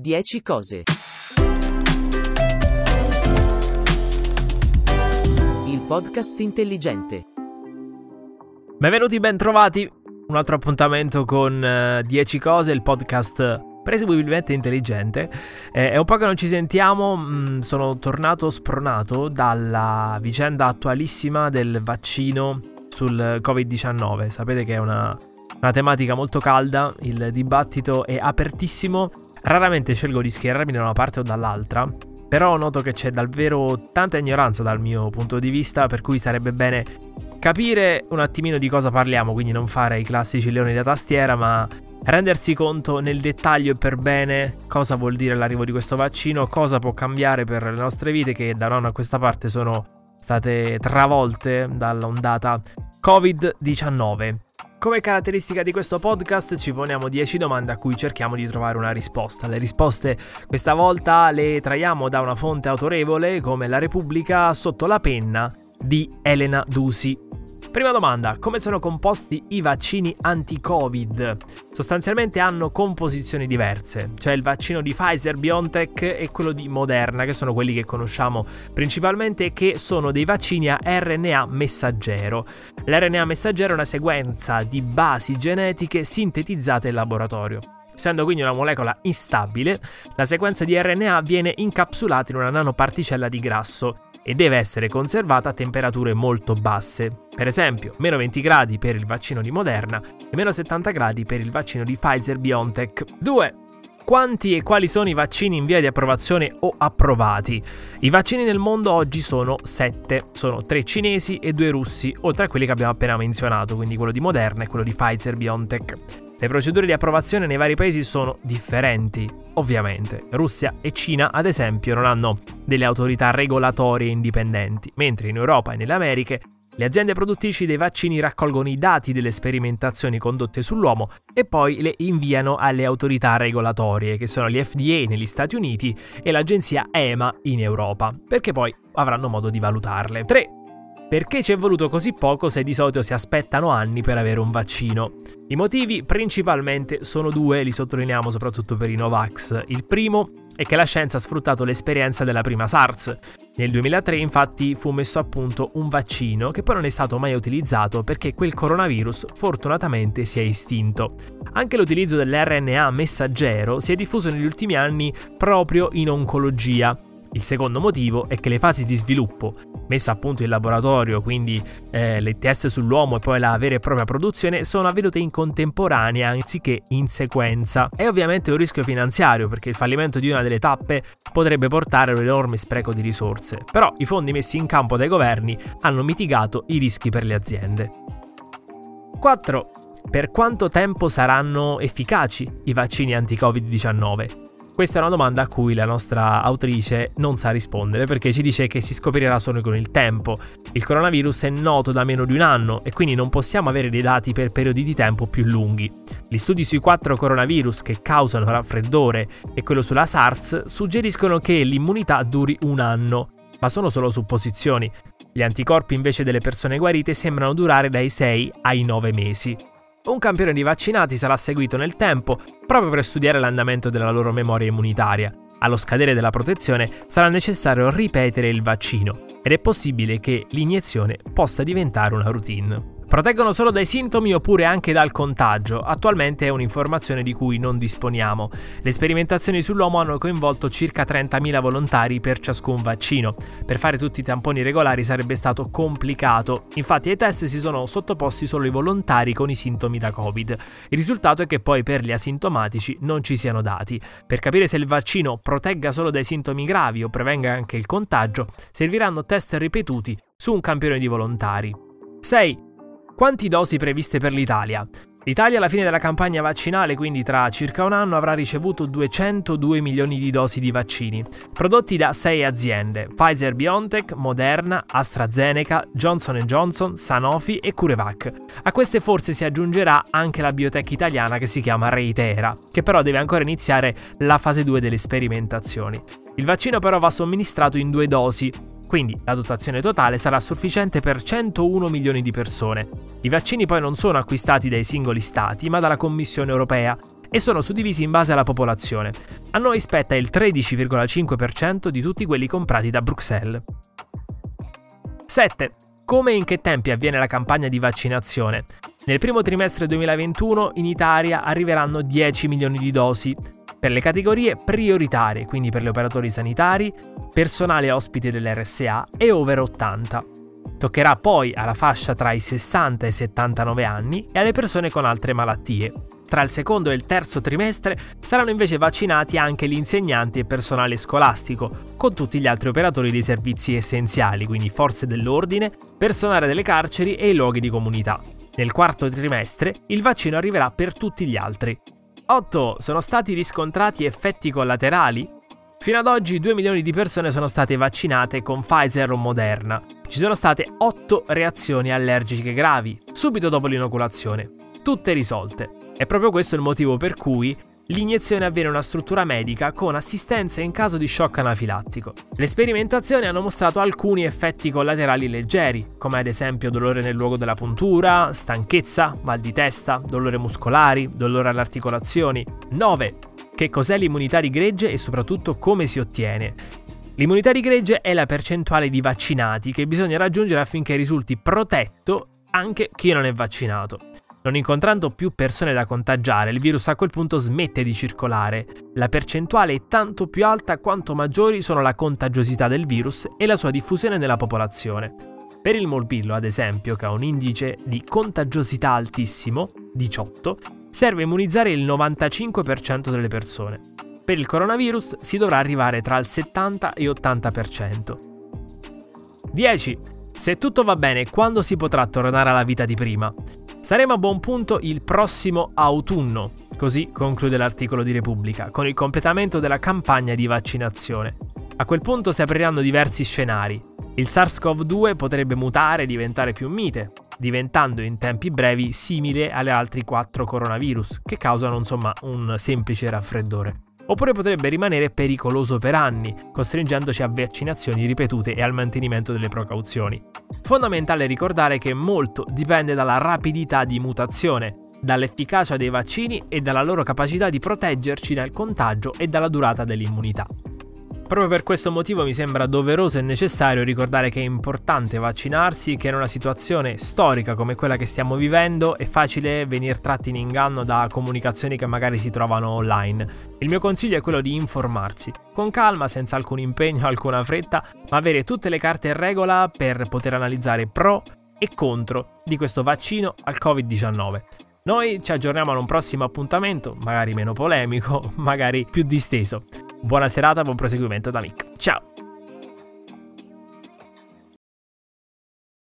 10 cose. Il podcast intelligente. Benvenuti, bentrovati. Un altro appuntamento con eh, 10 cose, il podcast presumibilmente intelligente. Eh, è un po' che non ci sentiamo, mh, sono tornato spronato dalla vicenda attualissima del vaccino sul Covid-19. Sapete che è una, una tematica molto calda, il dibattito è apertissimo, raramente scelgo di schierarmi da una parte o dall'altra, però noto che c'è davvero tanta ignoranza dal mio punto di vista, per cui sarebbe bene capire un attimino di cosa parliamo, quindi non fare i classici leoni da tastiera, ma rendersi conto nel dettaglio e per bene cosa vuol dire l'arrivo di questo vaccino, cosa può cambiare per le nostre vite che da nonna a questa parte sono state travolte dall'ondata Covid-19. Come caratteristica di questo podcast ci poniamo 10 domande a cui cerchiamo di trovare una risposta. Le risposte questa volta le traiamo da una fonte autorevole come La Repubblica sotto la penna di Elena Dusi. Prima domanda, come sono composti i vaccini anti-Covid? Sostanzialmente hanno composizioni diverse, cioè il vaccino di Pfizer BioNTech e quello di Moderna, che sono quelli che conosciamo principalmente che sono dei vaccini a RNA messaggero. L'RNA messaggero è una sequenza di basi genetiche sintetizzate in laboratorio. Essendo quindi una molecola instabile, la sequenza di RNA viene incapsulata in una nanoparticella di grasso e deve essere conservata a temperature molto basse. Per esempio, meno 20 gradi per il vaccino di Moderna e meno 70 gradi per il vaccino di Pfizer BioNTech. 2. Quanti e quali sono i vaccini in via di approvazione o approvati? I vaccini nel mondo oggi sono 7, sono 3 cinesi e 2 russi, oltre a quelli che abbiamo appena menzionato, quindi quello di Moderna e quello di Pfizer BioNTech. Le procedure di approvazione nei vari paesi sono differenti, ovviamente. Russia e Cina, ad esempio, non hanno delle autorità regolatorie indipendenti, mentre in Europa e nelle Americhe le aziende produttrici dei vaccini raccolgono i dati delle sperimentazioni condotte sull'uomo e poi le inviano alle autorità regolatorie, che sono gli FDA negli Stati Uniti e l'agenzia EMA in Europa, perché poi avranno modo di valutarle. 3. Perché ci è voluto così poco se di solito si aspettano anni per avere un vaccino? I motivi principalmente sono due, li sottolineiamo soprattutto per i Novax. Il primo è che la scienza ha sfruttato l'esperienza della prima SARS. Nel 2003 infatti fu messo a punto un vaccino che poi non è stato mai utilizzato perché quel coronavirus fortunatamente si è estinto. Anche l'utilizzo dell'RNA messaggero si è diffuso negli ultimi anni proprio in oncologia il secondo motivo è che le fasi di sviluppo, messa a punto in laboratorio, quindi eh, le test sull'uomo e poi la vera e propria produzione, sono avvenute in contemporanea anziché in sequenza. È ovviamente un rischio finanziario perché il fallimento di una delle tappe potrebbe portare a un enorme spreco di risorse, però i fondi messi in campo dai governi hanno mitigato i rischi per le aziende. 4. Per quanto tempo saranno efficaci i vaccini anti-Covid-19? Questa è una domanda a cui la nostra autrice non sa rispondere perché ci dice che si scoprirà solo con il tempo. Il coronavirus è noto da meno di un anno e quindi non possiamo avere dei dati per periodi di tempo più lunghi. Gli studi sui quattro coronavirus che causano raffreddore e quello sulla SARS suggeriscono che l'immunità duri un anno, ma sono solo supposizioni. Gli anticorpi invece delle persone guarite sembrano durare dai 6 ai 9 mesi. Un campione di vaccinati sarà seguito nel tempo proprio per studiare l'andamento della loro memoria immunitaria. Allo scadere della protezione sarà necessario ripetere il vaccino ed è possibile che l'iniezione possa diventare una routine. Proteggono solo dai sintomi oppure anche dal contagio? Attualmente è un'informazione di cui non disponiamo. Le sperimentazioni sull'uomo hanno coinvolto circa 30.000 volontari per ciascun vaccino. Per fare tutti i tamponi regolari sarebbe stato complicato. Infatti ai test si sono sottoposti solo i volontari con i sintomi da Covid. Il risultato è che poi per gli asintomatici non ci siano dati. Per capire se il vaccino protegga solo dai sintomi gravi o prevenga anche il contagio, serviranno test ripetuti su un campione di volontari. 6. Quanti dosi previste per l'Italia? L'Italia alla fine della campagna vaccinale, quindi tra circa un anno, avrà ricevuto 202 milioni di dosi di vaccini, prodotti da 6 aziende, Pfizer BioNTech, Moderna, AstraZeneca, Johnson Johnson, Sanofi e CureVac. A queste forze si aggiungerà anche la biotech italiana che si chiama Reitera, che però deve ancora iniziare la fase 2 delle sperimentazioni. Il vaccino però va somministrato in due dosi, quindi la dotazione totale sarà sufficiente per 101 milioni di persone. I vaccini poi non sono acquistati dai singoli stati, ma dalla Commissione europea e sono suddivisi in base alla popolazione. A noi spetta il 13,5% di tutti quelli comprati da Bruxelles. 7. Come e in che tempi avviene la campagna di vaccinazione? Nel primo trimestre 2021 in Italia arriveranno 10 milioni di dosi per le categorie prioritarie, quindi per gli operatori sanitari, personale ospite dell'RSA e over 80. Toccherà poi alla fascia tra i 60 e i 79 anni e alle persone con altre malattie. Tra il secondo e il terzo trimestre saranno invece vaccinati anche gli insegnanti e personale scolastico, con tutti gli altri operatori dei servizi essenziali, quindi forze dell'ordine, personale delle carceri e i luoghi di comunità. Nel quarto trimestre il vaccino arriverà per tutti gli altri. 8. Sono stati riscontrati effetti collaterali? Fino ad oggi 2 milioni di persone sono state vaccinate con Pfizer o Moderna. Ci sono state 8 reazioni allergiche gravi, subito dopo l'inoculazione, tutte risolte. È proprio questo il motivo per cui L'iniezione avviene una struttura medica con assistenza in caso di shock anafilattico. Le sperimentazioni hanno mostrato alcuni effetti collaterali leggeri, come ad esempio dolore nel luogo della puntura, stanchezza, mal di testa, dolore muscolari, dolore alle articolazioni. 9. Che cos'è l'immunità di gregge e soprattutto come si ottiene? L'immunità di gregge è la percentuale di vaccinati che bisogna raggiungere affinché risulti protetto anche chi non è vaccinato. Non incontrando più persone da contagiare, il virus a quel punto smette di circolare. La percentuale è tanto più alta quanto maggiori sono la contagiosità del virus e la sua diffusione nella popolazione. Per il morbillo, ad esempio, che ha un indice di contagiosità altissimo, 18, serve immunizzare il 95% delle persone. Per il coronavirus si dovrà arrivare tra il 70 e 80%. 10. Se tutto va bene, quando si potrà tornare alla vita di prima? Saremo a buon punto il prossimo autunno, così conclude l'articolo di Repubblica, con il completamento della campagna di vaccinazione. A quel punto si apriranno diversi scenari. Il SARS-CoV-2 potrebbe mutare e diventare più mite, diventando in tempi brevi simile alle altri quattro coronavirus, che causano insomma un semplice raffreddore oppure potrebbe rimanere pericoloso per anni, costringendoci a vaccinazioni ripetute e al mantenimento delle precauzioni. Fondamentale ricordare che molto dipende dalla rapidità di mutazione, dall'efficacia dei vaccini e dalla loro capacità di proteggerci dal contagio e dalla durata dell'immunità. Proprio per questo motivo mi sembra doveroso e necessario ricordare che è importante vaccinarsi, che in una situazione storica come quella che stiamo vivendo è facile venire tratti in inganno da comunicazioni che magari si trovano online. Il mio consiglio è quello di informarsi, con calma, senza alcun impegno, alcuna fretta, ma avere tutte le carte in regola per poter analizzare pro e contro di questo vaccino al Covid-19. Noi ci aggiorniamo ad un prossimo appuntamento, magari meno polemico, magari più disteso. Buona serata, buon proseguimento da Mick. Ciao!